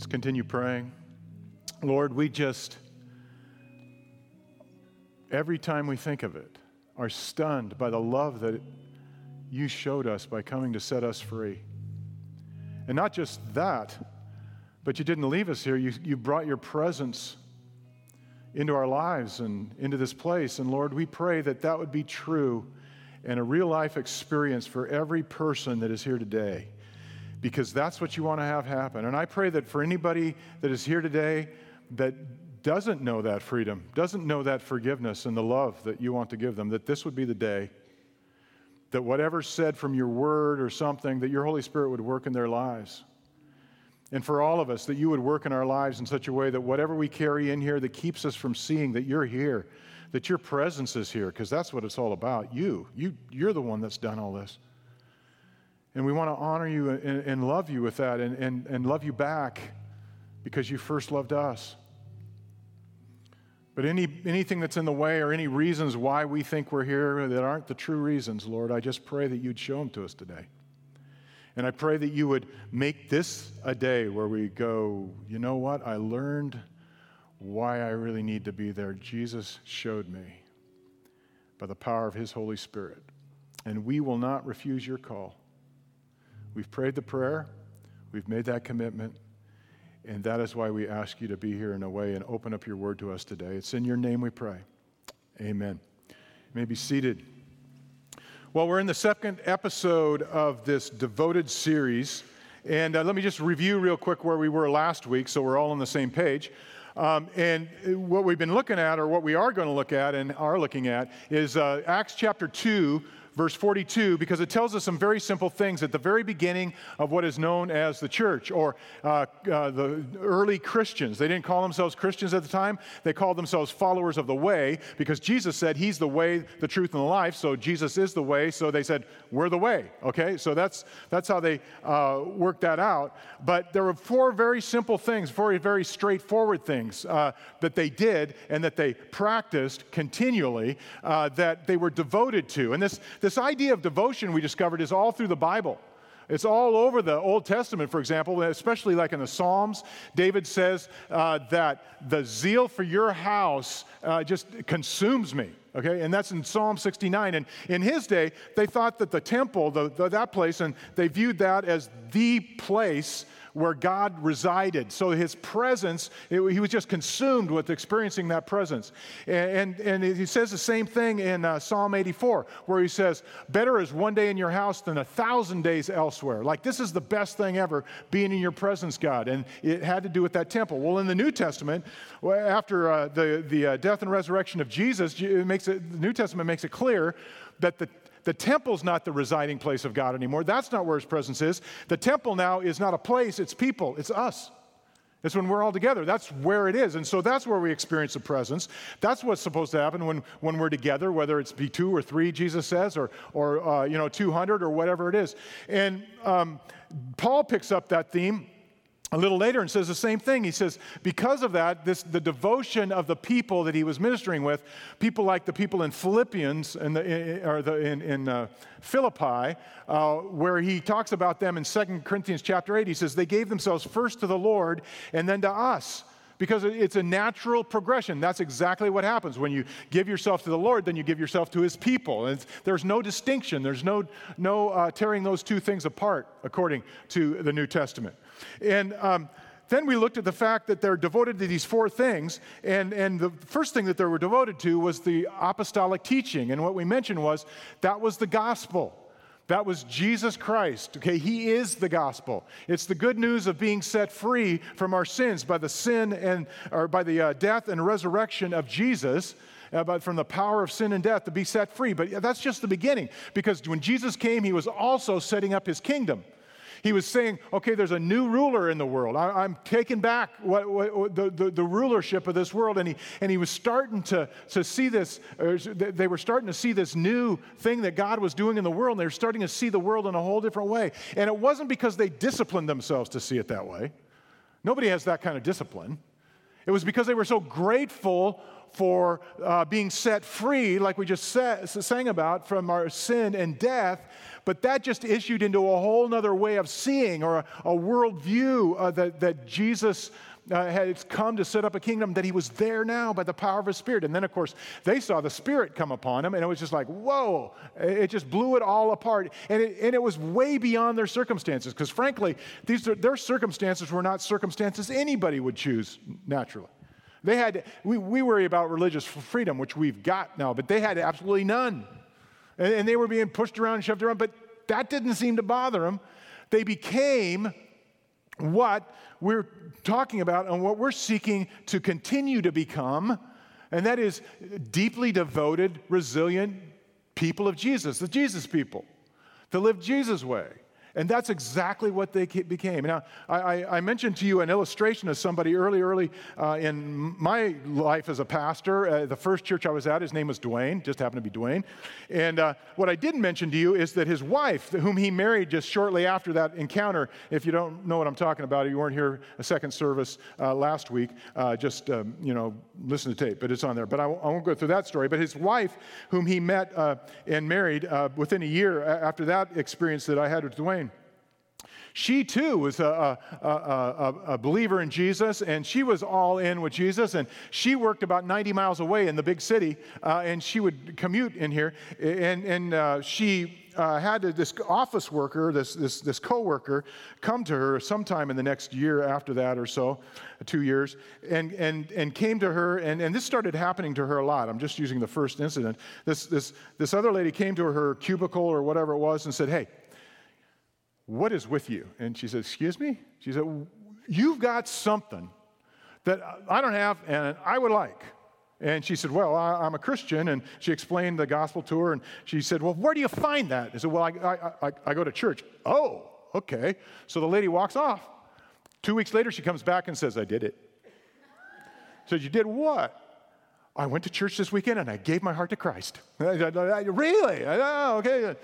Let's continue praying. Lord, we just, every time we think of it, are stunned by the love that you showed us by coming to set us free. And not just that, but you didn't leave us here. You, you brought your presence into our lives and into this place. And Lord, we pray that that would be true and a real life experience for every person that is here today, because that's what you want to have happen. And I pray that for anybody that is here today that doesn't know that freedom, doesn't know that forgiveness and the love that you want to give them, that this would be the day that whatever's said from your word or something, that your Holy Spirit would work in their lives. And for all of us, that you would work in our lives in such a way that whatever we carry in here that keeps us from seeing that you're here, that your presence is here, because that's what it's all about. You, you, you're the one that's done all this. And we want to honor you and, and love you with that and, and, and love you back because you first loved us. But any, anything that's in the way or any reasons why we think we're here that aren't the true reasons, Lord, I just pray that you'd show them to us today. And I pray that you would make this a day where we go, you know what? I learned why I really need to be there. Jesus showed me by the power of his Holy Spirit. And we will not refuse your call. We've prayed the prayer, we've made that commitment. And that is why we ask you to be here in a way and open up your word to us today. It's in your name we pray. Amen. You may be seated. Well, we're in the second episode of this devoted series. And uh, let me just review real quick where we were last week so we're all on the same page. Um, and what we've been looking at, or what we are going to look at and are looking at, is uh, Acts chapter 2, verse 42, because it tells us some very simple things at the very beginning of what is known as the church or uh, uh, the early Christians. They didn't call themselves Christians at the time, they called themselves followers of the way because Jesus said He's the way, the truth, and the life. So Jesus is the way. So they said, We're the way. Okay? So that's, that's how they uh, worked that out. But there were four very simple things, four very straightforward things uh, that they did and that they practiced continually uh, that they were devoted to. And this, this this idea of devotion we discovered is all through the Bible. It's all over the Old Testament, for example, especially like in the Psalms. David says uh, that the zeal for your house uh, just consumes me. Okay, and that's in Psalm 69. And in his day, they thought that the temple, the, the, that place, and they viewed that as the place where God resided. So his presence, it, he was just consumed with experiencing that presence. And, and, and he says the same thing in uh, Psalm 84, where he says, Better is one day in your house than a thousand days elsewhere. Like, this is the best thing ever, being in your presence, God. And it had to do with that temple. Well, in the New Testament, after uh, the, the uh, death and resurrection of Jesus, it makes it, the New Testament makes it clear that the the temple's not the residing place of God anymore. That's not where his presence is. The temple now is not a place, it's people, it's us. It's when we're all together. That's where it is. And so that's where we experience the presence. That's what's supposed to happen when, when we're together, whether it's be two or three, Jesus says, or, or uh, you know, 200 or whatever it is. And um, Paul picks up that theme a little later and says the same thing. He says, because of that, this, the devotion of the people that he was ministering with, people like the people in Philippians and the, or the, in, in uh, Philippi, uh, where he talks about them in 2 Corinthians chapter 8, he says, they gave themselves first to the Lord and then to us because it's a natural progression. That's exactly what happens. When you give yourself to the Lord, then you give yourself to his people. And there's no distinction, there's no, no uh, tearing those two things apart, according to the New Testament. And um, then we looked at the fact that they're devoted to these four things. And, and the first thing that they were devoted to was the apostolic teaching. And what we mentioned was that was the gospel. That was Jesus Christ. Okay, He is the gospel. It's the good news of being set free from our sins by the sin and or by the uh, death and resurrection of Jesus. Uh, but from the power of sin and death to be set free. But that's just the beginning, because when Jesus came, he was also setting up his kingdom. He was saying, okay, there's a new ruler in the world. I, am taking back what, what, the, the, the, rulership of this world. And he, and he was starting to, to see this, they were starting to see this new thing that God was doing in the world. And they were starting to see the world in a whole different way. And it wasn't because they disciplined themselves to see it that way. Nobody has that kind of discipline. It was because they were so grateful for uh, being set free, like we just sang about, from our sin and death. But that just issued into a whole other way of seeing or a, a worldview uh, that, that Jesus uh, had come to set up a kingdom, that he was there now by the power of his spirit. And then, of course, they saw the spirit come upon him, and it was just like, whoa, it just blew it all apart. And it, and it was way beyond their circumstances, because frankly, these, their circumstances were not circumstances anybody would choose naturally. They had, we, we worry about religious freedom, which we've got now, but they had absolutely none. And, and they were being pushed around and shoved around, but that didn't seem to bother them. They became what we're talking about and what we're seeking to continue to become, and that is deeply devoted, resilient people of Jesus, the Jesus people, to live Jesus' way. And that's exactly what they became. Now, I, I, mentioned to you an illustration of somebody early, early uh, in my life as a pastor. Uh, the first church I was at, his name was Dwayne, just happened to be Dwayne. And uh, what I didn't mention to you is that his wife, whom he married just shortly after that encounter, if you don't know what I'm talking about, you weren't here a second service uh, last week, uh, just, um, you know, listen to tape, but it's on there. But I, I, won't go through that story. But his wife, whom he met uh, and married within a year after that experience that I had with Dwayne, she too was a, a, a, a, believer in Jesus, and she was all in with Jesus. And she worked about 90 miles away in the big city, uh, and she would commute in here. And, and uh, she uh, had this office worker, this, this, this co worker, come to her sometime in the next year after that or so, two years, and, and, and came to her. And, and this started happening to her a lot. I'm just using the first incident. This, this, this other lady came to her cubicle or whatever it was and said, Hey, what is with you? And she said, Excuse me? She said, You've got something that I don't have and I would like. And she said, Well, I, am a Christian. And she explained the gospel to her. And she said, Well, where do you find that? I said, Well, I, I, I, I go to church. Oh, okay. So the lady walks off. Two weeks later, she comes back and says, I did it. Said, You did what? I went to church this weekend and I gave my heart to Christ. really? Oh, okay.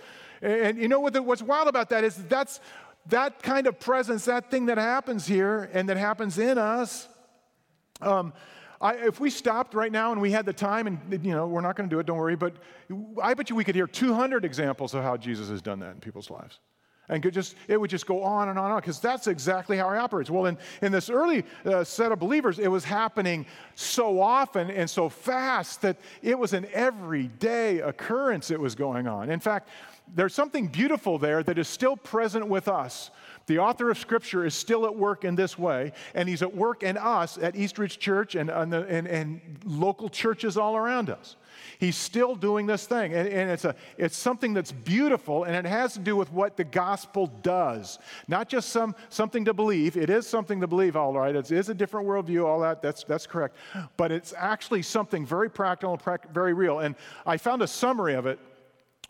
And you know what the, what's wild about that is that's that kind of presence, that thing that happens here and that happens in us. Um, I, if we stopped right now and we had the time, and you know, we're not going to do it, don't worry, but I bet you we could hear 200 examples of how Jesus has done that in people's lives. And could just, it would just go on and on and on because that's exactly how he operates. Well, in, in this early uh, set of believers, it was happening so often and so fast that it was an everyday occurrence that was going on. In fact, there's something beautiful there that is still present with us. The author of Scripture is still at work in this way, and he's at work in us at Eastridge Church and, and, and, and local churches all around us. He's still doing this thing, and, and, it's, a, it's something that's beautiful, and it has to do with what the gospel does. Not just some, something to believe. It is something to believe, all right. It is a different worldview, all that, that's, that's correct. But it's actually something very practical and very real. And I found a summary of it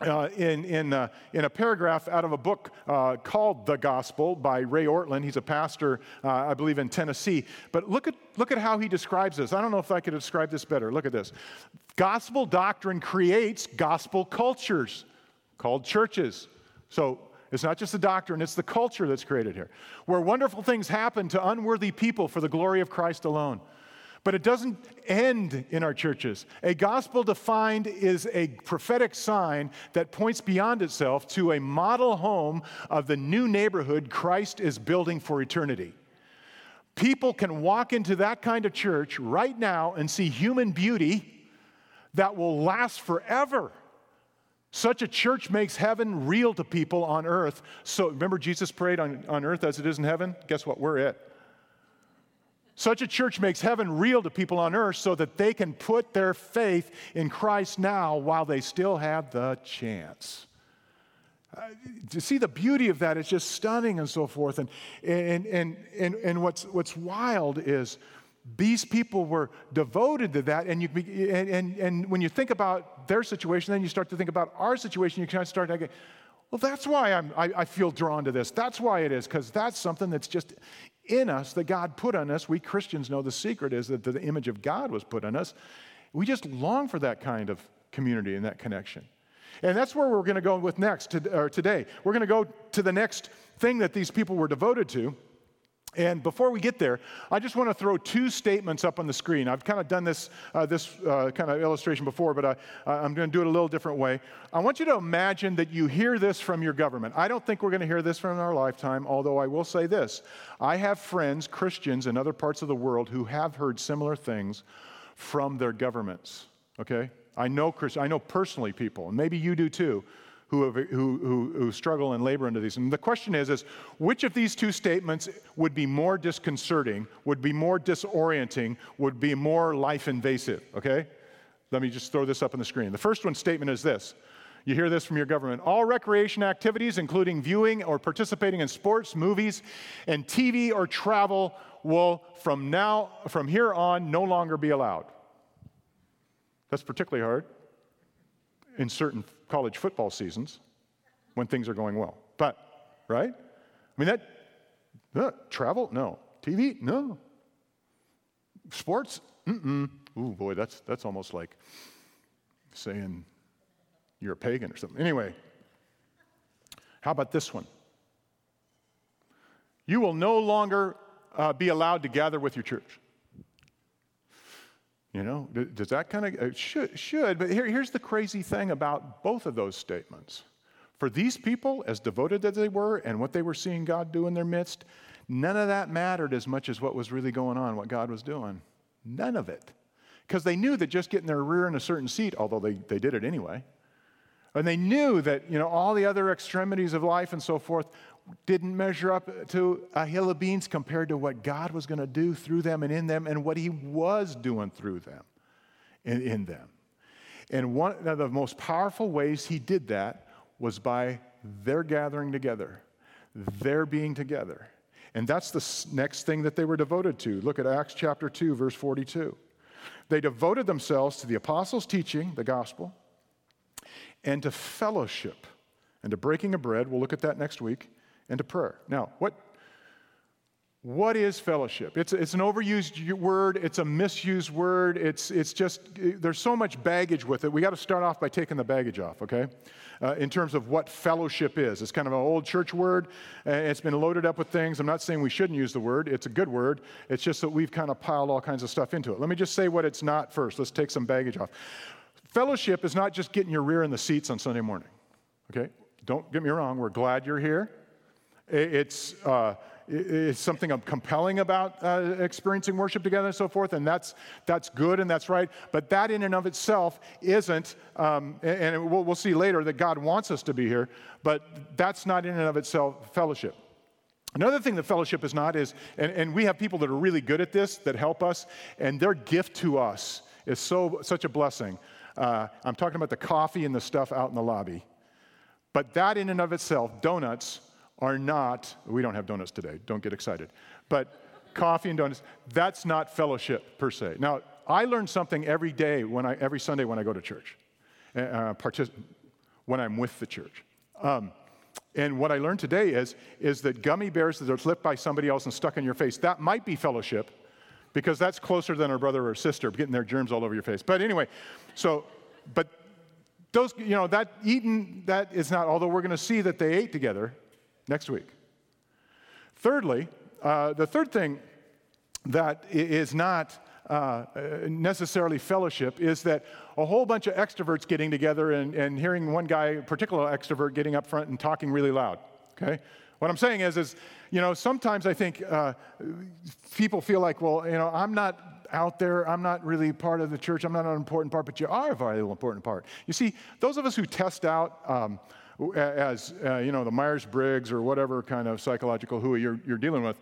uh, in, in, uh, in a paragraph out of a book uh, called The Gospel by Ray Ortlund. He's a pastor, uh, I believe, in Tennessee. But look at, look at how he describes this. I don't know if I could describe this better. Look at this. Gospel doctrine creates gospel cultures called churches. So it's not just the doctrine, it's the culture that's created here, where wonderful things happen to unworthy people for the glory of Christ alone. But it doesn't end in our churches. A gospel defined is a prophetic sign that points beyond itself to a model home of the new neighborhood Christ is building for eternity. People can walk into that kind of church right now and see human beauty that will last forever. Such a church makes heaven real to people on earth. So remember, Jesus prayed on, on earth as it is in heaven? Guess what? We're it. Such a church makes heaven real to people on earth so that they can put their faith in Christ now while they still have the chance. Uh, to see the beauty of that is just stunning and so forth. And, and, and, and, and what's, what's wild is these people were devoted to that. And, you, and, and, and when you think about their situation, then you start to think about our situation. You kind of start to go, well, that's why I'm, I, I feel drawn to this. That's why it is, because that's something that's just in us that God put on us. We Christians know the secret is that the image of God was put on us. We just long for that kind of community and that connection. And that's where we're going to go with next to, today. We're going to go to the next thing that these people were devoted to. And before we get there, I just want to throw two statements up on the screen. I've kind of done this, uh, this uh, kind of illustration before, but I, I'm going to do it a little different way. I want you to imagine that you hear this from your government. I don't think we're going to hear this from our lifetime, although I will say this. I have friends, Christians in other parts of the world, who have heard similar things from their governments, okay? I know, I know personally people, and maybe you do too, who, have, who, who, who, struggle and labor under these. And the question is, is which of these two statements would be more disconcerting, would be more disorienting, would be more life invasive? Okay? Let me just throw this up on the screen. The first one statement is this. You hear this from your government. All recreation activities, including viewing or participating in sports, movies, and TV or travel, will from now, from here on, no longer be allowed. That's particularly hard in certain college football seasons when things are going well. But, right? I mean, that, uh, travel? No. TV? No. Sports? Mm-mm. Ooh, boy, that's, that's almost like saying you're a pagan or something. Anyway, how about this one? You will no longer uh, be allowed to gather with your church. You know, does that kind of, uh, should, should, but here, here's the crazy thing about both of those statements. For these people, as devoted as they were and what they were seeing God do in their midst, none of that mattered as much as what was really going on, what God was doing. None of it. Because they knew that just getting their rear in a certain seat, although they, they did it anyway, and they knew that, you know, all the other extremities of life and so forth didn't measure up to a hill of beans compared to what God was going to do through them and in them and what He was doing through them and in them. And one of the most powerful ways He did that was by their gathering together, their being together. And that's the next thing that they were devoted to. Look at Acts chapter 2, verse 42. They devoted themselves to the apostles' teaching, the gospel, and to fellowship and to breaking of bread. We'll look at that next week and to prayer. Now, what, what is fellowship? It's, it's an overused word, it's a misused word, it's, it's just, there's so much baggage with it. We got to start off by taking the baggage off, okay? Uh, in terms of what fellowship is. It's kind of an old church word, it's been loaded up with things. I'm not saying we shouldn't use the word, it's a good word. It's just that we've kind of piled all kinds of stuff into it. Let me just say what it's not first. Let's take some baggage off. Fellowship is not just getting your rear in the seats on Sunday morning, okay? Don't get me wrong, we're glad you're here. It's, uh, it's something compelling about uh, experiencing worship together and so forth, and that's, that's good and that's right. But that in and of itself isn't, um, and we'll, we'll see later that God wants us to be here, but that's not in and of itself fellowship. Another thing that fellowship is not is, and, and we have people that are really good at this that help us, and their gift to us is so such a blessing. Uh, I'm talking about the coffee and the stuff out in the lobby. But that in and of itself, donuts, are not, we don't have donuts today, don't get excited, but coffee and donuts, that's not fellowship per se. Now, I learn something every day, when I, every Sunday when I go to church, uh, uh partic- when I'm with the church. Um, and what I learned today is, is that gummy bears that are flipped by somebody else and stuck in your face, that might be fellowship because that's closer than a brother or sister getting their germs all over your face. But anyway, so, but those, you know, that eaten, that is not, although we're going to see that they ate together, next week. Thirdly, uh, the third thing that is not uh, necessarily fellowship is that a whole bunch of extroverts getting together and, and hearing one guy, a particular extrovert, getting up front and talking really loud. Okay? What I'm saying is, is you know, sometimes I think uh, people feel like, well, you know, I'm not out there, I'm not really part of the church, I'm not an important part, but you are a very important part. You see, those of us who test out um, as uh, you know the myers-briggs or whatever kind of psychological who you're, you're dealing with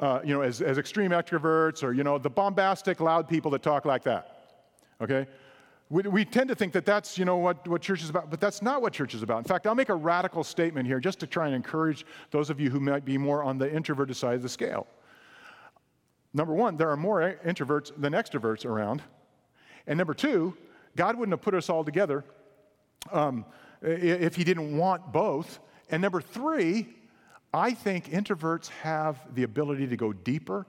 uh, you know as, as extreme extroverts or you know the bombastic loud people that talk like that okay? We, we tend to think that that's you know what, what church is about but that's not what church is about. In fact i'll make a radical statement here just to try and encourage those of you who might be more on the introverted side of the scale. Number one there are more introverts than extroverts around. And number two god wouldn't have put us all together um, if he didn't want both. And number three, I think introverts have the ability to go deeper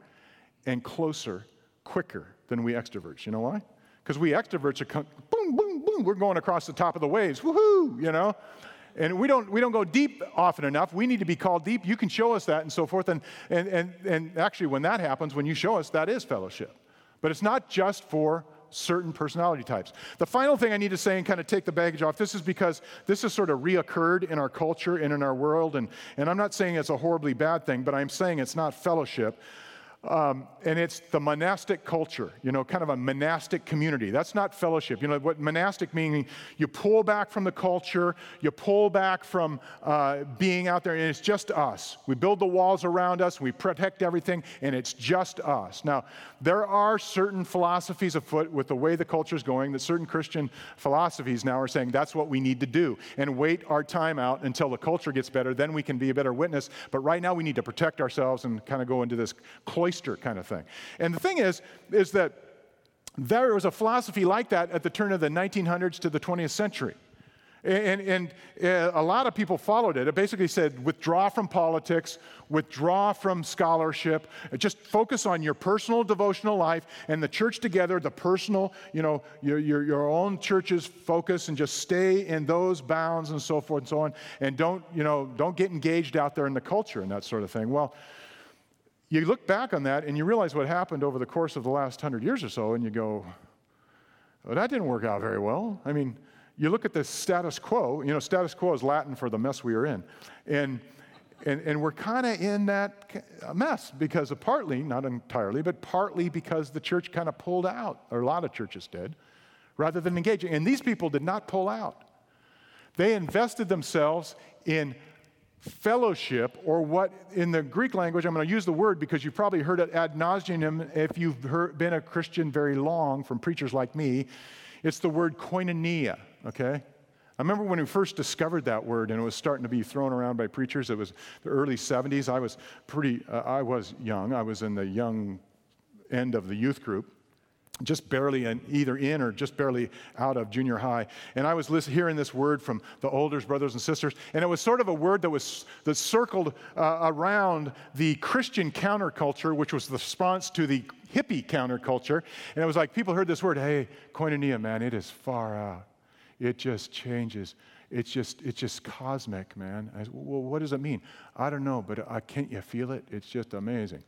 and closer quicker than we extroverts. You know why? Because we extroverts are boom, boom, boom, we're going across the top of the waves, woohoo, you know? and we don't, we don't go deep often enough. We need to be called deep. You can show us that and so forth. And, and, and, and actually, when that happens, when you show us, that is fellowship. But it's not just for certain personality types. The final thing I need to say and kind of take the baggage off this is because this has sort of reoccurred in our culture and in our world. And, and I'm not saying it's a horribly bad thing, but I'm saying it's not fellowship. Um, and it's the monastic culture, you know, kind of a monastic community. That's not fellowship. You know, what monastic meaning, you pull back from the culture, you pull back from uh, being out there, and it's just us. We build the walls around us, we protect everything, and it's just us. Now, there are certain philosophies afoot with the way the culture is going that certain Christian philosophies now are saying that's what we need to do and wait our time out until the culture gets better. Then we can be a better witness. But right now, we need to protect ourselves and kind of go into this cloister kind of thing. And the thing is, is that there was a philosophy like that at the turn of the 1900s to the 20th century. And, and, uh, a lot of people followed it. It basically said withdraw from politics, withdraw from scholarship, just focus on your personal devotional life and the church together, the personal, you know, your, your, your own church's focus, and just stay in those bounds and so forth and so on. And don't, you know, don't get engaged out there in the culture and that sort of thing. Well, you look back on that and you realize what happened over the course of the last hundred years or so, and you go, well, that didn't work out very well. I mean, you look at the status quo, you know, status quo is Latin for the mess we are in. And, and, and we're kind of in that uh, mess because of partly, not entirely, but partly because the church kind of pulled out, or a lot of churches did, rather than engaging. And these people did not pull out. They invested themselves in fellowship, or what in the Greek language, I'm going to use the word because you've probably heard it ad nauseum if you've heard, been a Christian very long from preachers like me. It's the word koinonia, okay? I remember when we first discovered that word and it was starting to be thrown around by preachers. It was the early 70s. I was pretty, uh, I was young. I was in the young end of the youth group just barely in, either in or just barely out of junior high. And I was listening, hearing this word from the elders, brothers, and sisters, and it was sort of a word that was that circled uh, around the Christian counterculture, which was the response to the hippie counterculture. And it was like people heard this word, hey, koinonia, man, it is far out. It just changes. It's just, it's just cosmic, man. I, well, what does it mean? I don't know, but uh, can't you feel it? It's just amazing.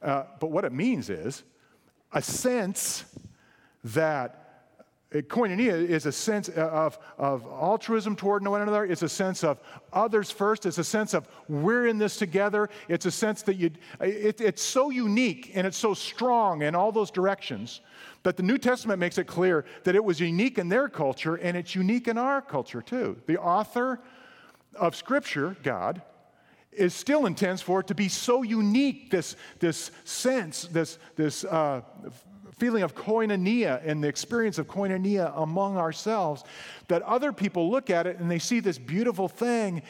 Uh, but what it means is, a sense that uh, koinonia is a sense uh, of, of altruism toward one another. It's a sense of others first. It's a sense of we're in this together. It's a sense that you, uh, it, it's so unique and it's so strong in all those directions that the New Testament makes it clear that it was unique in their culture and it's unique in our culture too. The author of Scripture, God, is still intends for it to be so unique this, this sense, this, this uh, feeling of koinonia and the experience of koinonia among ourselves that other people look at it and they see this beautiful thing.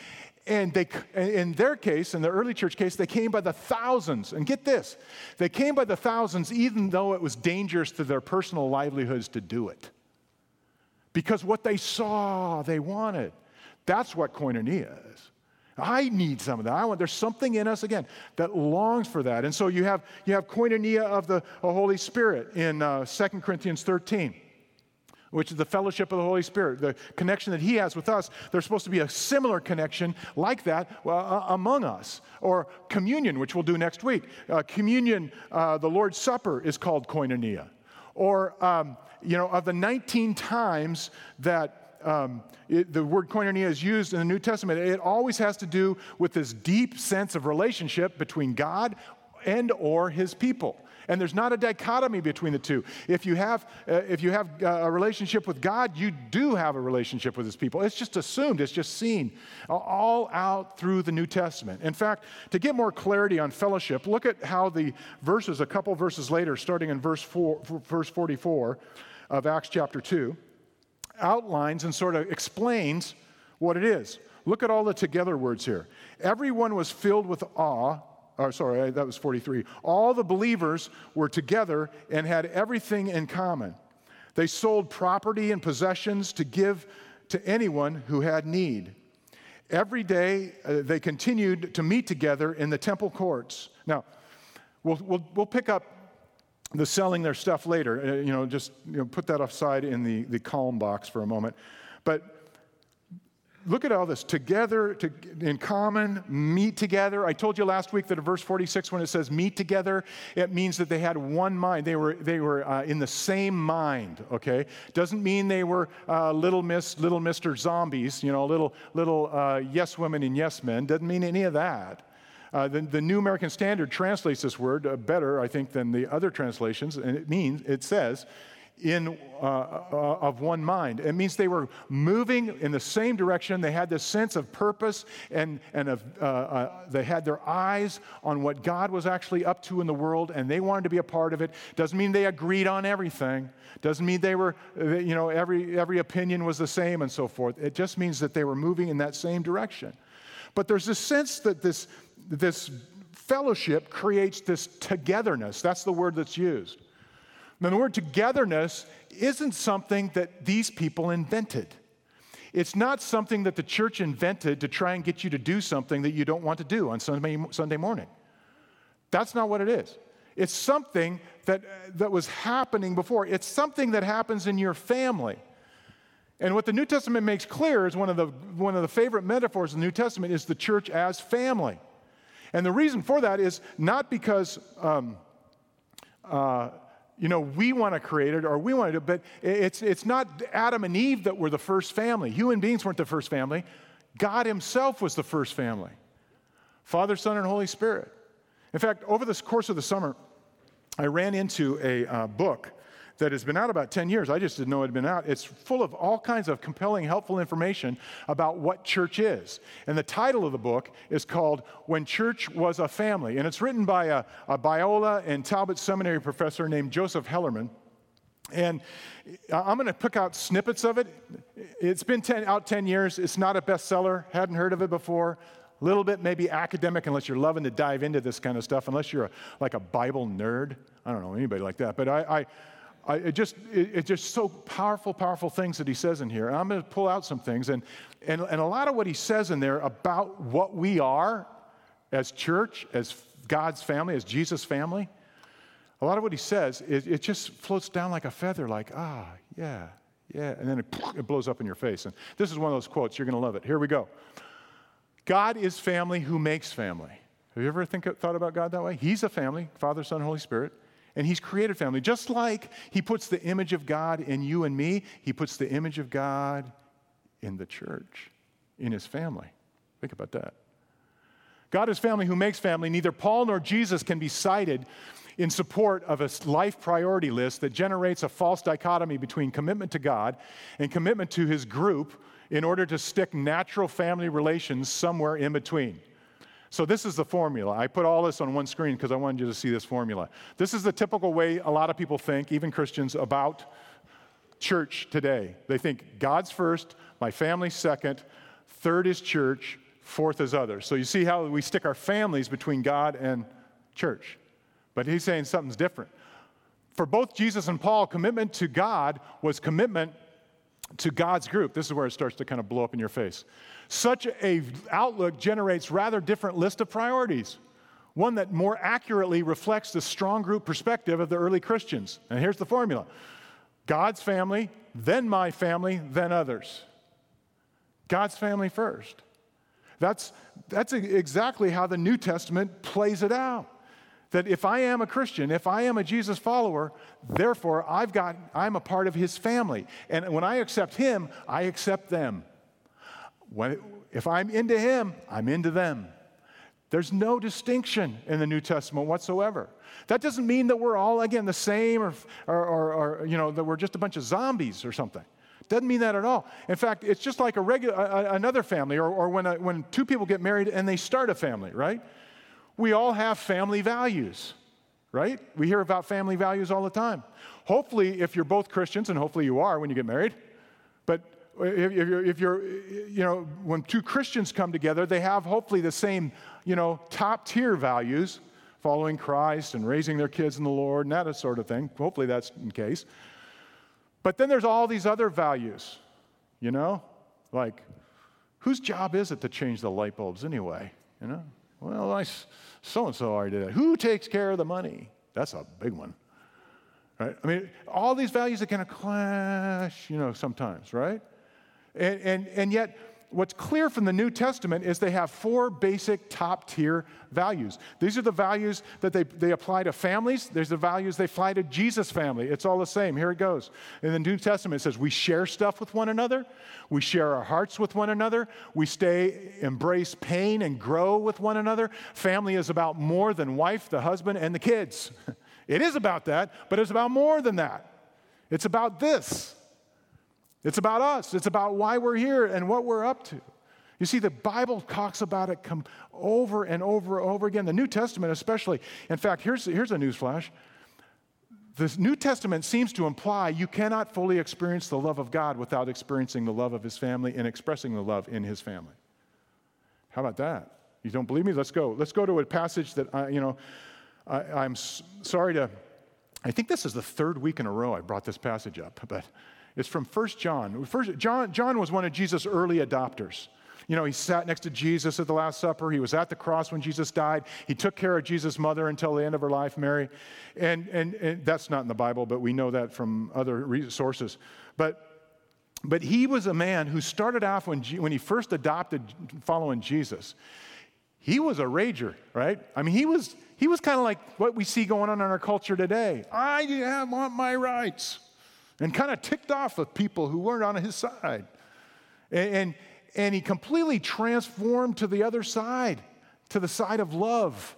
And they, in their case, in the early church case, they came by the thousands. And get this they came by the thousands even though it was dangerous to their personal livelihoods to do it. Because what they saw, they wanted. That's what koinonia is. I need some of that. I want, there's something in us, again, that longs for that. And so you have, you have koinonia of the Holy Spirit in uh, 2 Corinthians 13 which is the fellowship of the Holy Spirit, the connection that He has with us. There's supposed to be a similar connection like that uh, among us. Or communion, which we'll do next week. Uh, communion, uh, the Lord's Supper, is called koinonia. Or, um, you know, of the 19 times that um, it, the word koinonia is used in the New Testament, it always has to do with this deep sense of relationship between God and or his people. And there's not a dichotomy between the two. If you have uh, if you have uh, a relationship with god you do have a relationship with his people. It's just assumed it's just seen all out through the new testament. In fact to get more clarity on fellowship look at how the verses a couple verses later starting in verse 4 verse 44 of acts chapter 2 outlines and sort of explains what it is. Look at all the together words here. Everyone was filled with awe. Or sorry, that was 43. All the believers were together and had everything in common. They sold property and possessions to give to anyone who had need. Every day uh, they continued to meet together in the temple courts. Now, we'll, we'll, we'll pick up the selling their stuff later. Uh, you know, just you know, put that aside in the, the calm box for a moment. But look at all this. Together to, in common meet together. I told you last week that in verse 46 when it says meet together it means that they had one mind. They were they were uh, in the same mind okay? Doesn't mean they were uh, little miss little mr zombies you know little little uh, yes women and yes men. Doesn't mean any of that uh, the, the, New American Standard translates this word uh, better, I think, than the other translations, and it means, it says, in, uh, uh, of one mind. It means they were moving in the same direction. They had this sense of purpose and, and of, uh, uh, they had their eyes on what God was actually up to in the world and they wanted to be a part of it. Doesn't mean they agreed on everything. Doesn't mean they were, you know, every, every opinion was the same and so forth. It just means that they were moving in that same direction. But there's a sense that this, this fellowship creates this togetherness. That's the word that's used. Now, the word togetherness isn't something that these people invented. It's not something that the church invented to try and get you to do something that you don't want to do on Sunday, Sunday morning. That's not what it is. It's something that, that was happening before. It's something that happens in your family. And what the New Testament makes clear is one of the, one of the favorite metaphors in the New Testament is the church as family. And the reason for that is not because um, uh, you know, we want to create it or we want to, but it's, it's not Adam and Eve that were the first family. Human beings weren't the first family. God Himself was the first family Father, Son, and Holy Spirit. In fact, over the course of the summer, I ran into a uh, book that has been out about 10 years. I just didn't know it had been out. It's full of all kinds of compelling, helpful information about what church is. And the title of the book is called When Church Was a Family. And it's written by a, a Biola and Talbot Seminary professor named Joseph Hellerman. And I'm going to pick out snippets of it. It's been 10, out 10 years. It's not a bestseller. Hadn't heard of it before. A little bit maybe academic, unless you're loving to dive into this kind of stuff, unless you're a, like a Bible nerd. I don't know anybody like that. But I, I I, it just it, it's just so powerful, powerful things that he says in here. And I'm going to pull out some things, and, and and a lot of what he says in there about what we are as church, as God's family, as Jesus' family. A lot of what he says, it, it just floats down like a feather, like ah, yeah, yeah, and then it, it blows up in your face. And this is one of those quotes. You're going to love it. Here we go. God is family who makes family. Have you ever think, thought about God that way? He's a family, Father, Son, Holy Spirit. And He's created family. Just like He puts the image of God in you and me, He puts the image of God in the church, in His family. Think about that. God is family who makes family. Neither Paul nor Jesus can be cited in support of a life priority list that generates a false dichotomy between commitment to God and commitment to His group in order to stick natural family relations somewhere in between. So, this is the formula. I put all this on one screen because I wanted you to see this formula. This is the typical way a lot of people think, even Christians, about church today. They think God's first, my family second, third is church, fourth is others. So, you see how we stick our families between God and church. But he's saying something's different. For both Jesus and Paul, commitment to God was commitment to God's group. This is where it starts to kind of blow up in your face. Such a outlook generates rather different list of priorities. One that more accurately reflects the strong group perspective of the early Christians. And here's the formula God's family, then my family, then others. God's family first. That's, that's exactly how the New Testament plays it out. That if I am a Christian, if I am a Jesus follower, therefore I've got, I'm a part of his family. And when I accept him, I accept them. When, if I'm into him, I'm into them. There's no distinction in the New Testament whatsoever. That doesn't mean that we're all, again, the same or, or, or, or you know, that we're just a bunch of zombies or something. Doesn't mean that at all. In fact, it's just like a regular, another family or, or when, a, when two people get married and they start a family, right? We all have family values, right? We hear about family values all the time. Hopefully, if you're both Christians, and hopefully you are when you get married, but if, you're, if you're, you know, when two Christians come together, they have hopefully the same, you know, top tier values, following Christ and raising their kids in the Lord and that sort of thing. Hopefully that's the case. But then there's all these other values, you know, like whose job is it to change the light bulbs anyway? You know, well, so and so already did that. Who takes care of the money? That's a big one. Right? I mean, all these values that kind of clash, you know, sometimes, right? And, and, and yet, what's clear from the New Testament is they have four basic top tier values. These are the values that they, they apply to families. There's the values they apply to Jesus' family. It's all the same. Here it goes. In the New Testament, it says we share stuff with one another, we share our hearts with one another, we stay, embrace pain and grow with one another. Family is about more than wife, the husband, and the kids. It is about that, but it's about more than that. It's about this. It's about us. It's about why we're here and what we're up to. You see, the Bible talks about it come over and over and over again. The New Testament, especially. In fact, here's, here's a news flash. The New Testament seems to imply you cannot fully experience the love of God without experiencing the love of his family and expressing the love in his family. How about that? You don't believe me? Let's go. Let's go to a passage that, I, you know, I, am sorry to, I think this is the third week in a row I brought this passage up, but it's from 1 John. First, John. John was one of Jesus' early adopters. You know, he sat next to Jesus at the Last Supper. He was at the cross when Jesus died. He took care of Jesus' mother until the end of her life, Mary. And, and, and that's not in the Bible, but we know that from other sources. But but he was a man who started off when, when he first adopted following Jesus. He was a rager, right? I mean, he was, he was kind of like what we see going on in our culture today. I want my rights and kind of ticked off with people who weren't on his side. And, and, and he completely transformed to the other side, to the side of love,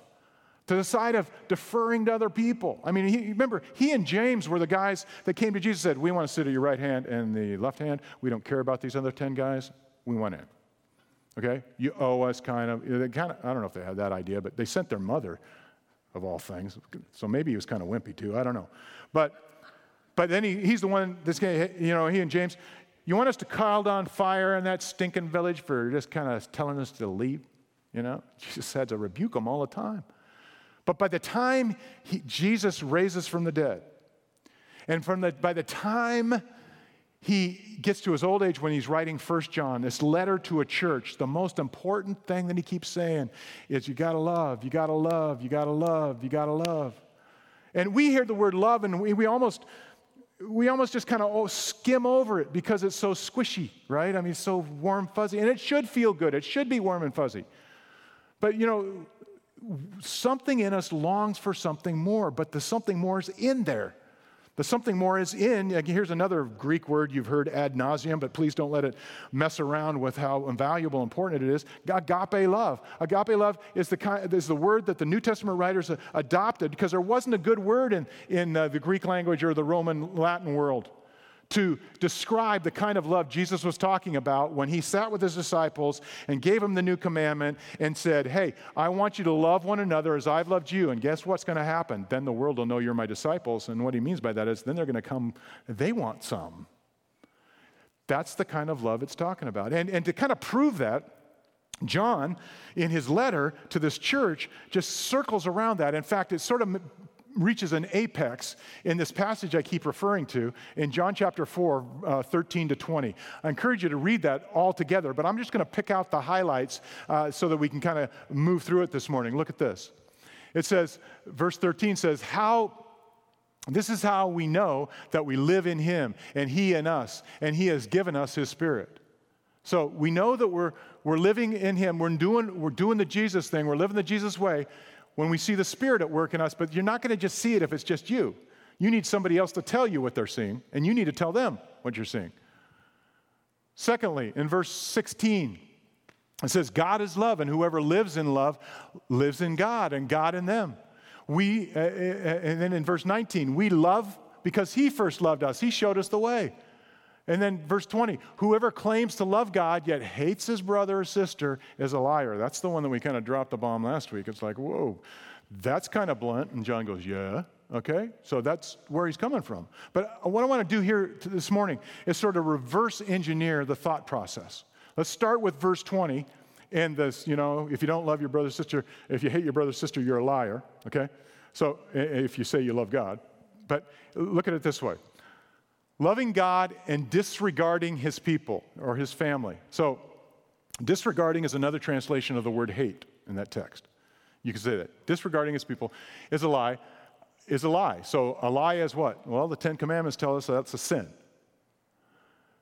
to the side of deferring to other people. I mean, he, remember, he and James were the guys that came to Jesus and said, We want to sit at your right hand and the left hand. We don't care about these other 10 guys. We want in. Okay? You owe us kind of. They kind of I don't know if they had that idea, but they sent their mother, of all things. So maybe he was kind of wimpy too. I don't know. But but then he, he's the one, this guy, you know, he and James, you want us to call down fire in that stinking village for just kind of telling us to leave? You know, Jesus had to rebuke them all the time. But by the time he, Jesus raises from the dead, and from the, by the time he gets to his old age when he's writing First John, this letter to a church, the most important thing that he keeps saying is you gotta love, you gotta love, you gotta love, you gotta love. And we hear the word love and we, we almost we almost just kind of oh, skim over it because it's so squishy, right? I mean, so warm, fuzzy, and it should feel good. It should be warm and fuzzy. But you know, something in us longs for something more, but the something more is in there. The something more is in, here's another Greek word you've heard ad nauseum, but please don't let it mess around with how invaluable and important it is. Agape love. Agape love is the, kind, is the word that the New Testament writers adopted because there wasn't a good word in, in uh, the Greek language or the Roman Latin world to describe the kind of love Jesus was talking about when he sat with his disciples and gave them the new commandment and said, Hey, I want you to love one another as I've loved you. And guess what's going to happen? Then the world will know you're my disciples. And what he means by that is then they're going to come, they want some. That's the kind of love it's talking about. And, and to kind of prove that, John, in his letter to this church, just circles around that. In fact, it sort of reaches an apex in this passage I keep referring to in John chapter 4, uh, 13 to 20. I encourage you to read that all together, but I'm just going to pick out the highlights uh, so that we can kind of move through it this morning. Look at this. It says, verse 13 says, How this is how we know that we live in Him and He in us, and He has given us His Spirit. So we know that we're, we're living in Him, we're doing, we're doing the Jesus thing, we're living the Jesus way when we see the Spirit at work in us, but you're not going to just see it if it's just you. You need somebody else to tell you what they're seeing, and you need to tell them what you're seeing. Secondly, in verse 16, it says, God is love, and whoever lives in love lives in God, and God in them. We, uh, and then in verse 19, we love because He first loved us, He showed us the way. And then verse 20, whoever claims to love God yet hates his brother or sister is a liar. That's the one that we kind of dropped the bomb last week. It's like, whoa, that's kind of blunt. And John goes, yeah. Okay, so that's where he's coming from. But uh, what I want to do here this morning is sort of reverse engineer the thought process. Let's start with verse 20 and this, you know, if you don't love your brother sister, if you hate your brother sister, you're a liar. Okay, so if you say you love God. But look at it this way Loving God and disregarding his people or his family. So, disregarding is another translation of the word hate in that text. You can say that. Disregarding his people is a lie, is a lie. So, a lie is what? Well, the Ten Commandments tell us that's a sin.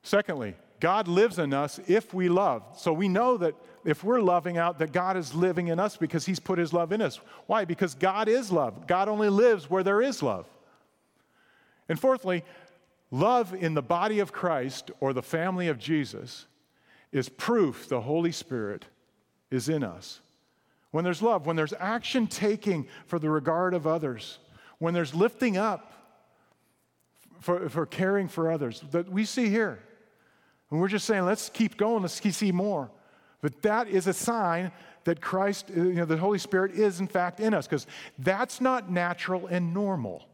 Secondly, God lives in us if we love. So we know that if we're loving out, that God is living in us because He's put His love in us. Why? Because God is love. God only lives where there is love. And fourthly, love in the body of Christ or the family of Jesus is proof the Holy Spirit is in us. When there's love, when there's action taking for the regard of others, when there's lifting up for, for caring for others, that we see here. And we're just saying, let's keep going, let's see more. But that is a sign that Christ, you know, the Holy Spirit is in fact in us, because that's not natural and normal.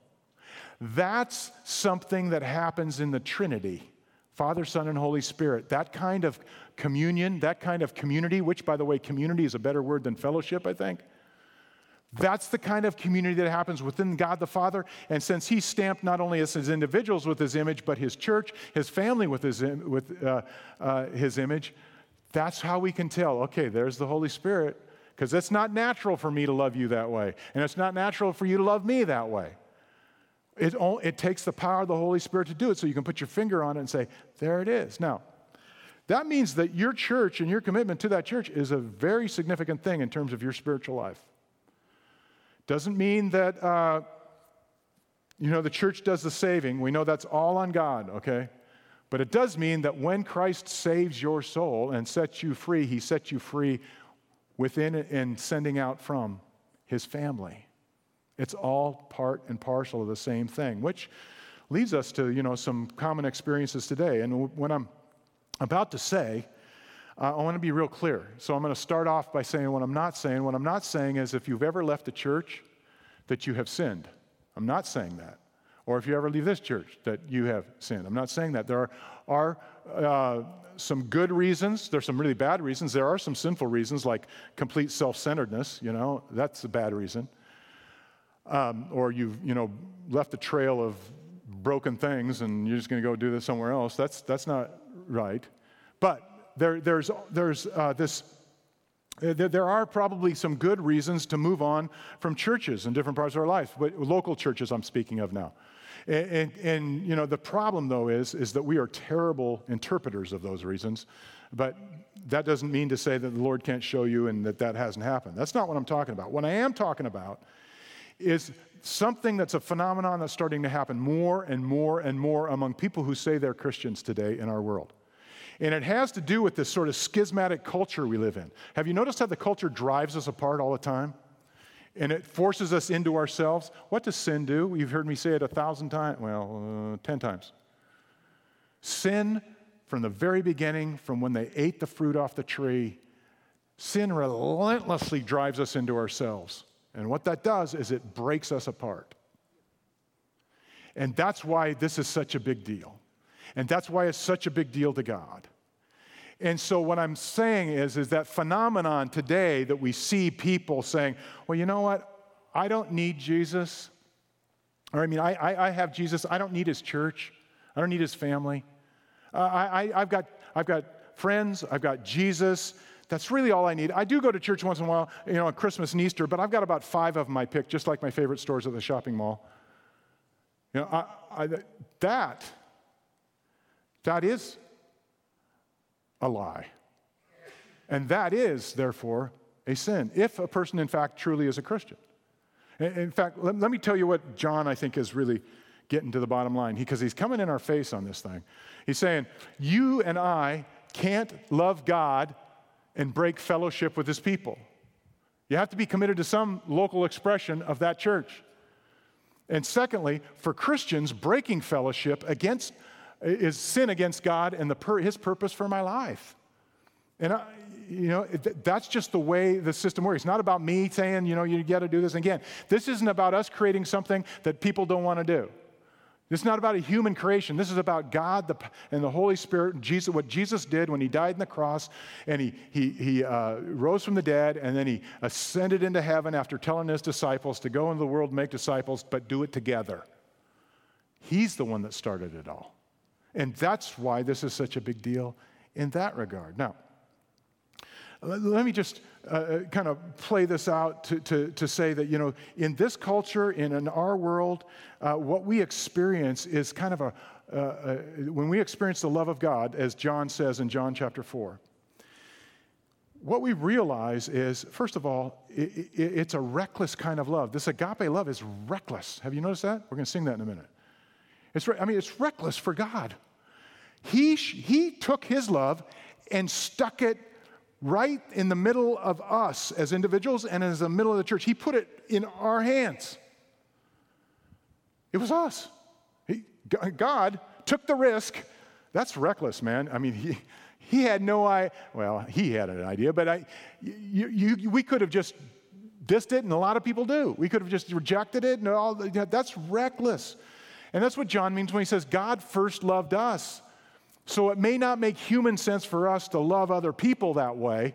That's something that happens in the Trinity Father, Son, and Holy Spirit. That kind of communion, that kind of community, which, by the way, community is a better word than fellowship, I think. That's the kind of community that happens within God the Father. And since He stamped not only us as individuals with His image, but His church, His family with His, with, uh, uh, his image, that's how we can tell okay, there's the Holy Spirit. Because it's not natural for me to love you that way. And it's not natural for you to love me that way. It, it takes the power of the Holy Spirit to do it so you can put your finger on it and say, there it is. Now, that means that your church and your commitment to that church is a very significant thing in terms of your spiritual life. Doesn't mean that, uh, you know, the church does the saving. We know that's all on God, okay? But it does mean that when Christ saves your soul and sets you free, he sets you free within and sending out from his family. It's all part and parcel of the same thing, which leads us to, you know, some common experiences today. And when I'm about to say, uh, I want to be real clear. So I'm going to start off by saying what I'm not saying. What I'm not saying is if you've ever left the church, that you have sinned. I'm not saying that. Or if you ever leave this church, that you have sinned. I'm not saying that. There are, are uh, some good reasons. There's some really bad reasons. There are some sinful reasons, like complete self centeredness, you know, that's a bad reason um, or you've you know left a trail of broken things and you're just going to go do this somewhere else. That's that's not right. But there, there's there's uh, this. Uh, there, there are probably some good reasons to move on from churches in different parts of our life, but local churches I'm speaking of now. And, and, and, you know the problem though is is that we are terrible interpreters of those reasons, but that doesn't mean to say that the Lord can't show you and that that hasn't happened. That's not what I'm talking about. What I am talking about is something that's a phenomenon that's starting to happen more and more and more among people who say they're Christians today in our world. And it has to do with this sort of schismatic culture we live in. Have you noticed how the culture drives us apart all the time? And it forces us into ourselves. What does sin do? You've heard me say it a thousand times, well, uh, ten times. Sin, from the very beginning, from when they ate the fruit off the tree, sin relentlessly drives us into ourselves. And what that does is it breaks us apart. And that's why this is such a big deal. And that's why it's such a big deal to God. And so what I'm saying is, is that phenomenon today that we see people saying, well, you know what? I don't need Jesus. Or I mean, I, I, I have Jesus. I don't need his church. I don't need his family. Uh, I, I, I've, got, I've got friends. I've got Jesus. That's really all I need. I do go to church once in a while, you know, on Christmas and Easter, but I've got about five of them I pick, just like my favorite stores at the shopping mall. You know, I, I, that, that is a lie. And that is, therefore, a sin, if a person, in fact, truly is a Christian. In fact, let, let me tell you what John, I think, is really getting to the bottom line, because he, he's coming in our face on this thing. He's saying, You and I can't love God and break fellowship with his people. You have to be committed to some local expression of that church. And secondly, for Christians, breaking fellowship against is sin against God and the his purpose for my life. And I, you know, that's just the way the system works. It's not about me saying, you know, you got to do this again. This isn't about us creating something that people don't want to do. This is not about a human creation. This is about God the, and the Holy Spirit and Jesus, what Jesus did when he died on the cross and he, he, he uh, rose from the dead and then he ascended into heaven after telling his disciples to go into the world make disciples, but do it together. He's the one that started it all. And that's why this is such a big deal in that regard. Now, Let me just uh, uh, kind of play this out to, to, to, say that, you know, in this culture, in, in our world, uh, what we experience is kind of a, uh, uh, when we experience the love of God, as John says in John chapter 4, what we realize is, first of all, it, it, it's a reckless kind of love. This agape love is reckless. Have you noticed that? We're going to sing that in a minute. It's, I mean, it's reckless for God. He, he took his love and stuck it right in the middle of us as individuals and as the middle of the church. He put it in our hands. It was us. He, God took the risk. That's reckless, man. I mean, he, he had no idea. Well, he had an idea, but I, you, you, we could have just dissed it, and a lot of people do. We could have just rejected it, and all. That's reckless. And that's what John means when he says, God first loved us. So it may not make human sense for us to love other people that way,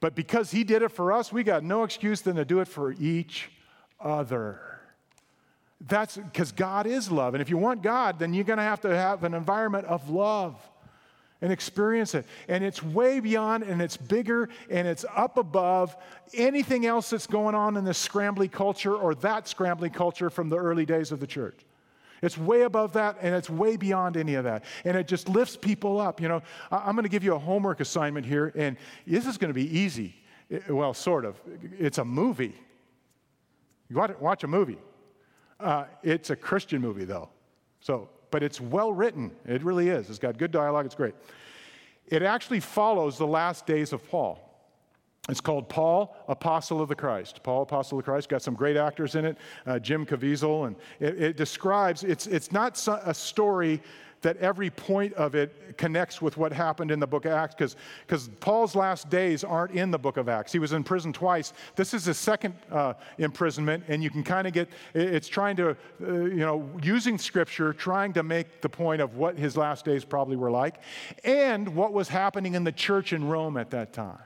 but because He did it for us, we got no excuse then to do it for each other. That's because God is love. And if you want God, then you're going to have to have an environment of love and experience it. And it's way beyond and it's bigger and it's up above anything else that's going on in this scrambly culture or that scrambly culture from the early days of the church. It's way above that and it's way beyond any of that. And it just lifts people up. You know, I'm going to give you a homework assignment here, and this is going to be easy. Well, sort of. It's a movie. You watch a movie. Uh, it's a Christian movie, though. So, but it's well written. It really is. It's got good dialogue. It's great. It actually follows the last days of Paul. It's called Paul, Apostle of the Christ. Paul, Apostle of the Christ, got some great actors in it, uh, Jim Caviezel, and it, it, describes, it's, it's not a story that every point of it connects with what happened in the book of Acts, because Paul's last days aren't in the book of Acts. He was in prison twice. This is his second uh, imprisonment, and you can kind of get, it's trying to, uh, you know, using scripture, trying to make the point of what his last days probably were like, and what was happening in the church in Rome at that time.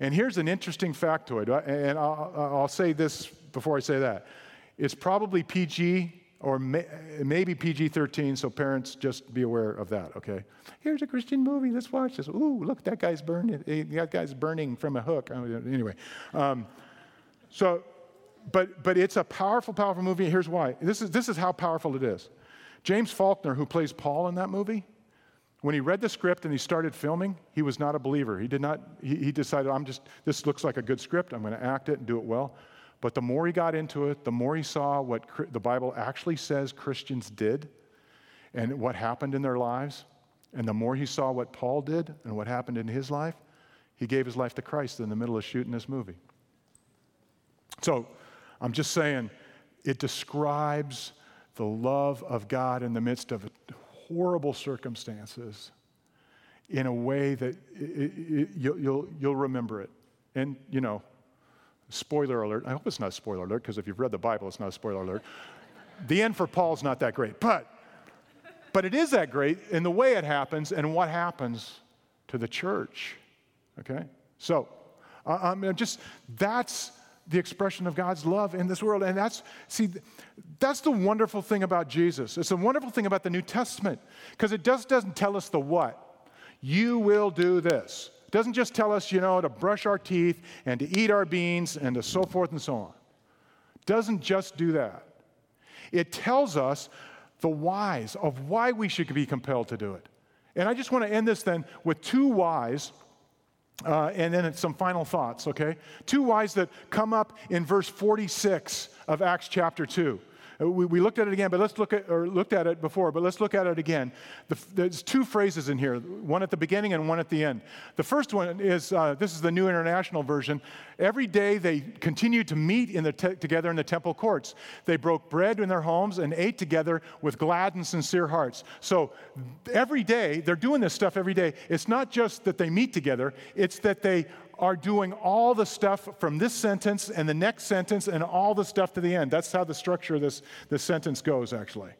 And here's an interesting factoid, uh, and I'll, I'll say this before I say that. It's probably PG or may, maybe PG 13, so parents just be aware of that, okay? Here's a Christian movie, let's watch this. Ooh, look, that guy's burning. That guy's burning from a hook. Anyway, um, so, but, but it's a powerful, powerful movie. Here's why. This is, this is how powerful it is. James Faulkner, who plays Paul in that movie, when he read the script and he started filming, he was not a believer. He did not, he, he decided, I'm just, this looks like a good script. I'm going to act it and do it well. But the more he got into it, the more he saw what the Bible actually says Christians did and what happened in their lives. And the more he saw what Paul did and what happened in his life, he gave his life to Christ in the middle of shooting this movie. So I'm just saying, it describes the love of God in the midst of horrible circumstances in a way that it, it, you'll, you'll, you'll remember it. And, you know, spoiler alert. I hope it's not a spoiler alert because if you've read the Bible, it's not a spoiler alert. the end for Paul's not that great, but, but it is that great in the way it happens and what happens to the church. Okay? So, uh, I'm just, that's the expression of God's love in this world. And that's, see, that's the wonderful thing about Jesus. It's a wonderful thing about the New Testament because it just doesn't tell us the what. You will do this. It doesn't just tell us, you know, to brush our teeth and to eat our beans and to so forth and so on. It doesn't just do that. It tells us the whys of why we should be compelled to do it. And I just want to end this then with two whys uh, and then some final thoughts, okay? Two whys that come up in verse 46 of Acts chapter 2. Uh, we, we, looked at it again, but let's look at, or looked at it before, but let's look at it again. The, there's two phrases in here, one at the beginning and one at the end. The first one is uh, this is the New International Version. Every day they continued to meet in the te- together in the temple courts. They broke bread in their homes and ate together with glad and sincere hearts. So every day, they're doing this stuff every day. It's not just that they meet together, it's that they are doing all the stuff from this sentence and the next sentence and all the stuff to the end. That's how the structure of this, this sentence goes, actually.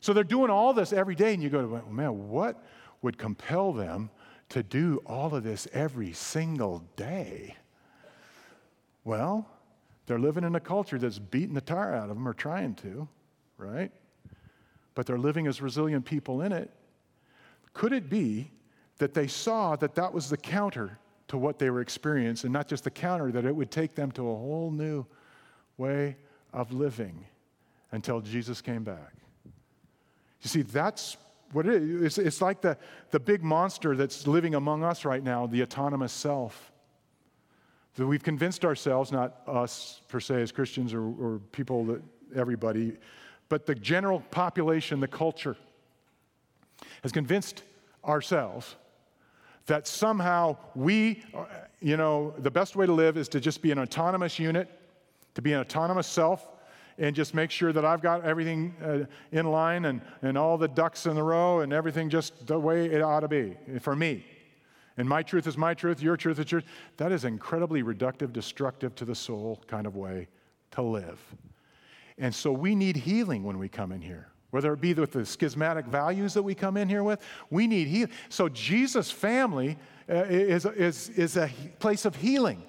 So they're doing all this every day, and you go, man, what would compel them to do all of this every single day? Well, they're living in a culture that's beating the tar out of them or trying to, right? But they're living as resilient people in it. Could it be that they saw that that was the counter to what they were experiencing, and not just the counter, that it would take them to a whole new way of living until Jesus came back. You see, that's what it is. It's, like the, the big monster that's living among us right now, the autonomous self. That we've convinced ourselves, not us per se as Christians or, or people that everybody, but the general population, the culture, has convinced ourselves that somehow we, you know, the best way to live is to just be an autonomous unit, to be an autonomous self, and just make sure that I've got everything uh, in line and, and all the ducks in the row and everything just the way it ought to be for me. And my truth is my truth, your truth is yours. That is incredibly reductive, destructive to the soul kind of way to live. And so we need healing when we come in here. Whether it be with the schismatic values that we come in here with, we need healing. So Jesus' family uh, is, is, is a place of healing.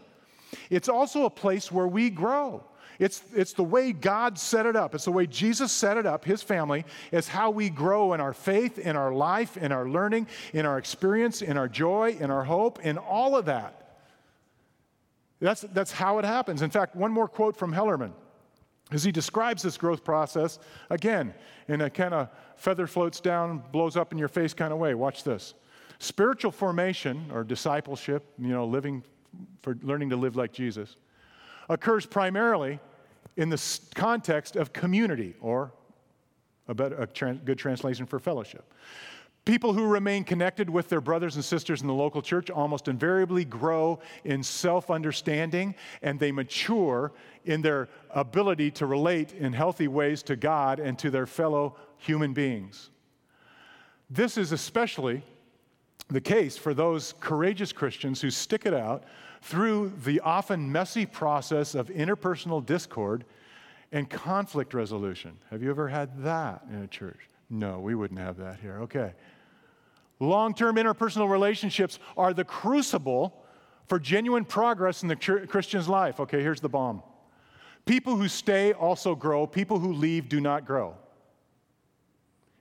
It's also a place where we grow. It's, it's the way God set it up. It's the way Jesus set it up, his family, is how we grow in our faith, in our life, in our learning, in our experience, in our joy, in our hope, in all of that. That's, that's how it happens. In fact, one more quote from Hellerman as he describes this growth process, again, in a kind of feather floats down, blows up in your face kind of way. Watch this. Spiritual formation or discipleship, you know, living for learning to live like Jesus, occurs primarily in the context of community, or a, better, a good translation for fellowship. People who remain connected with their brothers and sisters in the local church almost invariably grow in self understanding and they mature in their ability to relate in healthy ways to God and to their fellow human beings. This is especially the case for those courageous Christians who stick it out through the often messy process of interpersonal discord and conflict resolution. Have you ever had that in a church? No, we wouldn't have that here. Okay. Long term interpersonal relationships are the crucible for genuine progress in the Christian's life. Okay, here's the bomb. People who stay also grow, people who leave do not grow.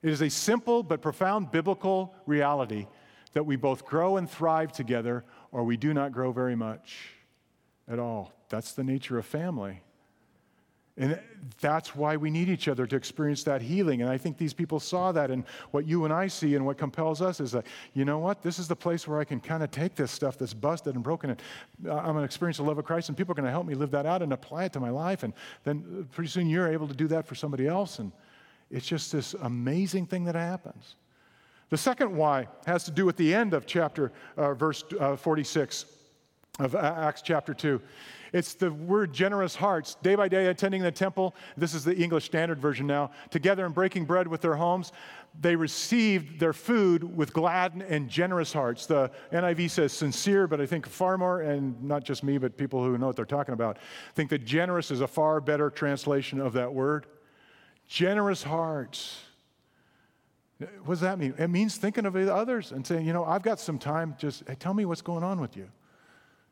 It is a simple but profound biblical reality that we both grow and thrive together, or we do not grow very much at all. That's the nature of family. And that's why we need each other to experience that healing. And I think these people saw that. And what you and I see and what compels us is that, you know what? This is the place where I can kind of take this stuff that's busted and broken. And uh, I'm going to experience the love of Christ, and people are going to help me live that out and apply it to my life. And then uh, pretty soon you're able to do that for somebody else. And it's just this amazing thing that happens. The second why has to do with the end of chapter, uh, verse uh, 46 of Acts chapter 2. It's the word generous hearts. Day by day, attending the temple, this is the English Standard Version now, together and breaking bread with their homes, they received their food with glad and generous hearts. The NIV says sincere, but I think far more, and not just me, but people who know what they're talking about, think that generous is a far better translation of that word. Generous hearts. What does that mean? It means thinking of others and saying, you know, I've got some time, just hey, tell me what's going on with you.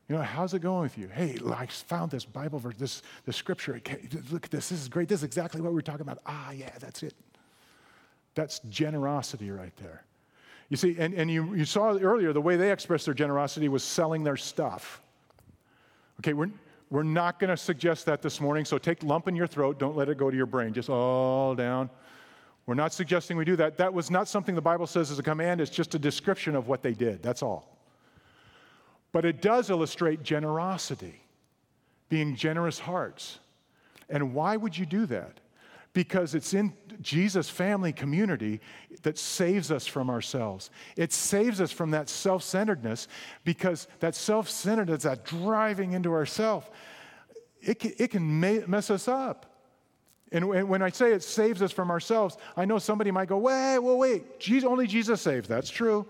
You know, how's it going with you? Hey, I found this Bible verse, this, this scripture. Look at this. This is great. This is exactly what we are talking about. Ah, yeah, that's it. That's generosity right there. You see, and, and you, you saw earlier the way they expressed their generosity was selling their stuff. Okay, we're, we're not going to suggest that this morning, so take lump in your throat. Don't let it go to your brain. Just all down. We're not suggesting we do that. That was not something the Bible says is a command, it's just a description of what they did. That's all. But it does illustrate generosity, being generous hearts. And why would you do that? Because it's in Jesus' family community that saves us from ourselves. It saves us from that self centeredness because that self centeredness, that driving into ourself, it can, it can mess us up. And when I say it saves us from ourselves, I know somebody might go, wait, wait, Jesus, only Jesus saves. That's true.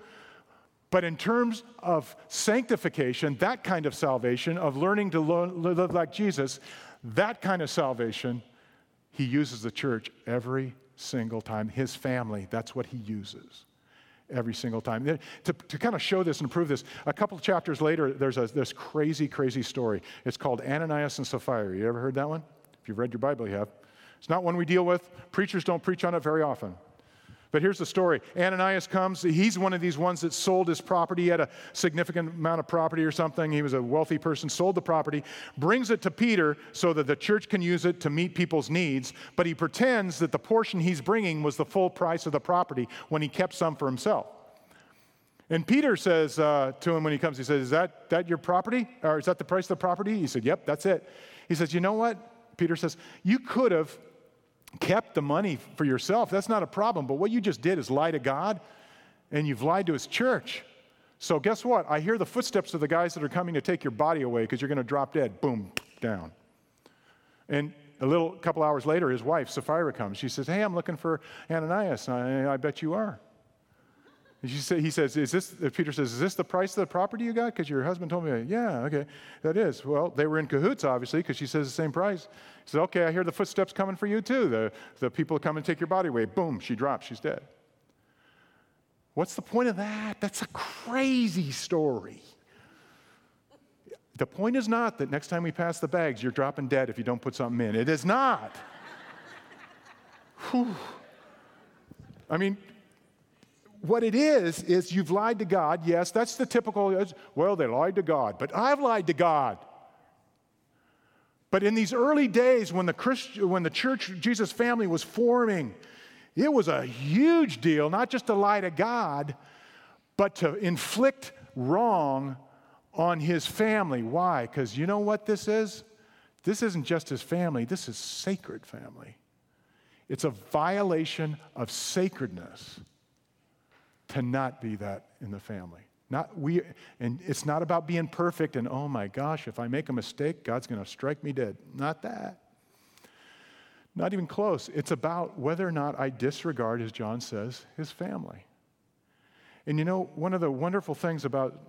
But in terms of sanctification, that kind of salvation, of learning to live like Jesus, that kind of salvation, he uses the church every single time. His family, that's what he uses every single time. To, to kind of show this and prove this, a couple chapters later, there's a, this crazy, crazy story. It's called Ananias and Sapphira. You ever heard that one? If you've read your Bible, you have. It's not one we deal with. Preachers don't preach on it very often. But here's the story Ananias comes. He's one of these ones that sold his property. He had a significant amount of property or something. He was a wealthy person, sold the property, brings it to Peter so that the church can use it to meet people's needs. But he pretends that the portion he's bringing was the full price of the property when he kept some for himself. And Peter says uh, to him when he comes, he says, Is that, that your property? Or is that the price of the property? He said, Yep, that's it. He says, You know what? Peter says, You could have kept the money for yourself, that's not a problem. But what you just did is lie to God and you've lied to his church. So, guess what? I hear the footsteps of the guys that are coming to take your body away because you're going to drop dead. Boom, down. And a little couple hours later, his wife, Sapphira, comes. She says, Hey, I'm looking for Ananias. I, I bet you are. Say, he says, is this, uh, Peter says, is this the price of the property you got? Because your husband told me, yeah, okay, that is. Well, they were in cahoots, obviously, because she says the same price. He says, okay, I hear the footsteps coming for you too. The, the people come and take your body away. Boom, she drops, she's dead. What's the point of that? That's a crazy story. The point is not that next time we pass the bags, you're dropping dead if you don't put something in. It is not. I mean, what it is, is you've lied to God. Yes, that's the typical, well, they lied to God, but I've lied to God. But in these early days when the, Christ, when the church, Jesus family was forming, it was a huge deal, not just to lie to God, but to inflict wrong on his family. Why? Because you know what this is? This isn't just his family, this is sacred family. It's a violation of sacredness to not be that in the family. Not we, and it's not about being perfect and oh my gosh, if I make a mistake, God's going to strike me dead. Not that. Not even close. It's about whether or not I disregard, as John says, his family. And you know, one of the wonderful things about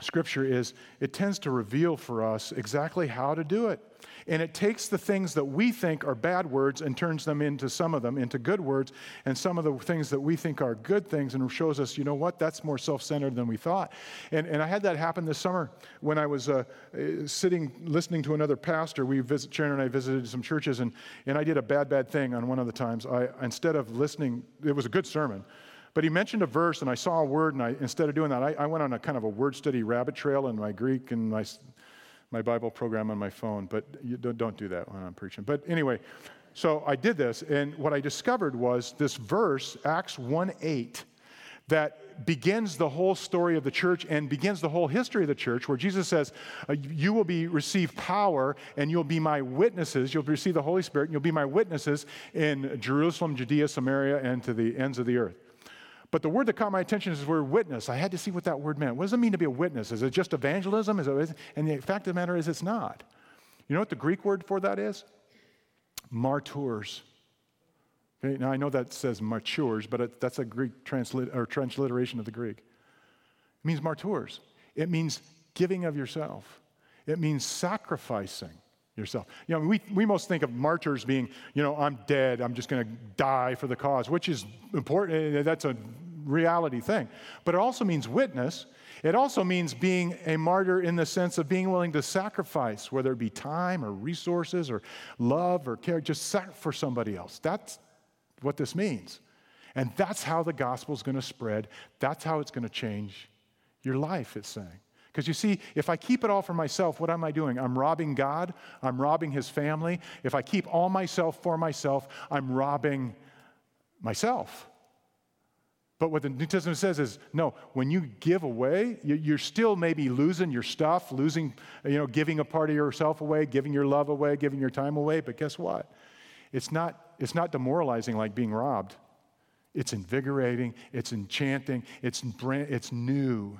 Scripture is it tends to reveal for us exactly how to do it. And it takes the things that we think are bad words and turns them into some of them into good words, and some of the things that we think are good things and shows us, you know what, that's more self centered than we thought. And, and I had that happen this summer when I was uh, sitting listening to another pastor. We visit, Sharon and I visited some churches, and, and I did a bad, bad thing on one of the times. I, instead of listening, it was a good sermon. But he mentioned a verse, and I saw a word, and I, instead of doing that, I, I went on a kind of a word study rabbit trail in my Greek and my, my Bible program on my phone. But don't, don't do that when I'm preaching. But anyway, so I did this, and what I discovered was this verse, Acts 1 8, that begins the whole story of the church and begins the whole history of the church, where Jesus says, uh, You will be receive power and you'll be my witnesses. You'll receive the Holy Spirit and you'll be my witnesses in Jerusalem, Judea, Samaria, and to the ends of the earth. But the word that caught my attention is the word witness. I had to see what that word meant. What does it mean to be a witness? Is it just evangelism? Is it, and the fact of the matter is, it's not. You know what the Greek word for that is? Martyrs. Okay, now I know that says matures, but it, that's a Greek translit, or transliteration of the Greek. It means martyrs. It means giving of yourself. It means sacrificing yourself. You know, we, we most think of martyrs being, you know, I'm dead, I'm just going to die for the cause, which is important. Eh, that's a reality thing. But it also means witness. It also means being a martyr in the sense of being willing to sacrifice, whether it be time or resources or love or care, just for somebody else. That's what this means. And that's how the gospel is going to spread. That's how it's going to change your life, it's saying. Because you see, if I keep it all for myself, what am I doing? I'm robbing God, I'm robbing his family. If I keep all myself for myself, I'm robbing myself. But what the New Testament says is no, when you give away, you're still maybe losing your stuff, losing, you know, giving a part of yourself away, giving your love away, giving your time away. But guess what? It's not, it's not demoralizing like being robbed. It's invigorating, it's enchanting, it's, brand, it's new.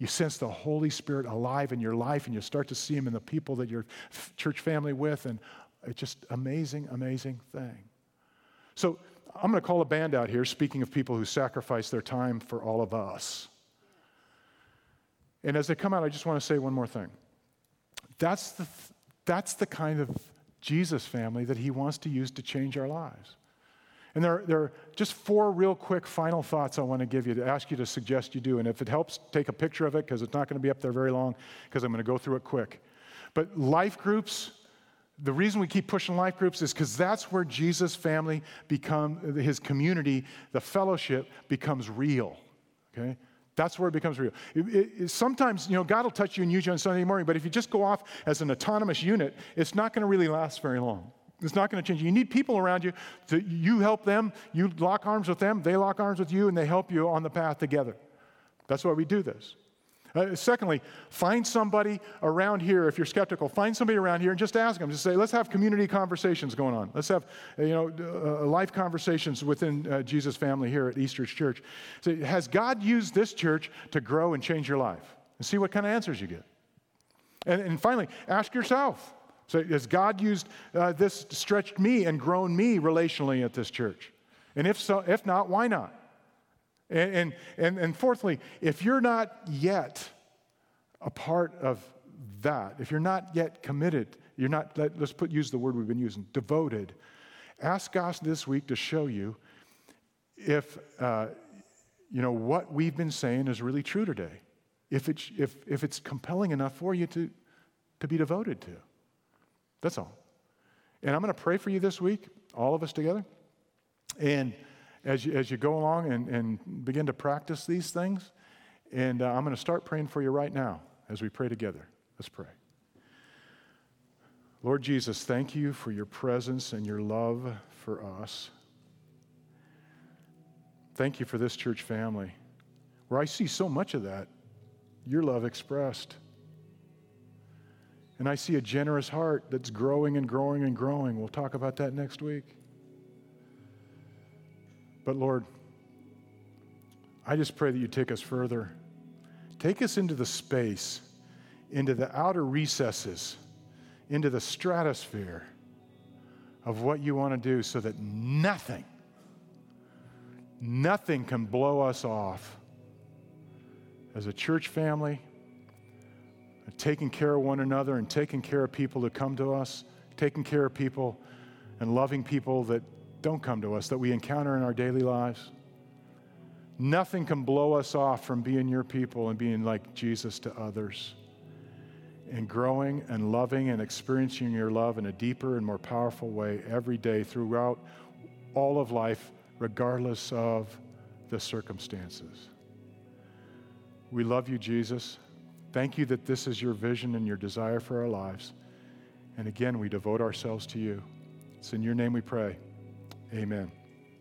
You sense the Holy Spirit alive in your life, and you start to see Him in the people that you're church family with, and it's just amazing, amazing thing. So I'm going to call a band out here, speaking of people who sacrifice their time for all of us. And as they come out, I just want to say one more thing. That's the, that's the kind of Jesus family that He wants to use to change our lives. And there, there are just four real quick final thoughts I want to give you to ask you to suggest you do. And if it helps, take a picture of it because it's not going to be up there very long because I'm going to go through it quick. But life groups, the reason we keep pushing life groups is because that's where Jesus' family become, his community, the fellowship becomes real. Okay? That's where it becomes real. It, it, it, sometimes, you know, God will touch you and use you on Sunday morning, but if you just go off as an autonomous unit, it's not going to really last very long. It's not going to change. You need people around you. To, you help them, you lock arms with them, they lock arms with you, and they help you on the path together. That's why we do this. Uh, secondly, find somebody around here. If you're skeptical, find somebody around here and just ask them. Just say, let's have community conversations going on. Let's have, uh, you know, uh, life conversations within uh, Jesus' family here at Eastridge Church. So, has God used this church to grow and change your life? And see what kind of answers you get. And, and finally, ask yourself. So, has God used uh, this stretched me and grown me relationally at this church? And if so, if not, why not? And, and, and, and fourthly, if you're not yet a part of that, if you're not yet committed, you're not, let, us put, use the word we've been using, devoted, ask God this week to show you if, uh, you know, what we've been saying is really true today. If it's, if, if it's compelling enough for you to, to be devoted to. That's all. And I'm going to pray for you this week, all of us together. And as you, as you go along and, and begin to practice these things. And uh, I'm going to start praying for you right now as we pray together. Let's pray. Lord Jesus, thank you for your presence and your love for us. Thank you for this church family, where I see so much of that, your love expressed. And I see a generous heart that's growing and growing and growing. We'll talk about that next week. But Lord, I just pray that you take us further. Take us into the space, into the outer recesses, into the stratosphere of what you want to do so that nothing, nothing can blow us off as a church family, taking care of one another and taking care of people that come to us, taking care of people and loving people that don't come to us that we encounter in our daily lives. Nothing can blow us off from being your people and being like Jesus to others and growing and loving and experiencing your love in a deeper and more powerful way every day throughout all of life, regardless of the circumstances. We love you, Jesus. Thank you that this is your vision and your desire for our lives. And again, we devote ourselves to you. It's in your name we pray. Amen.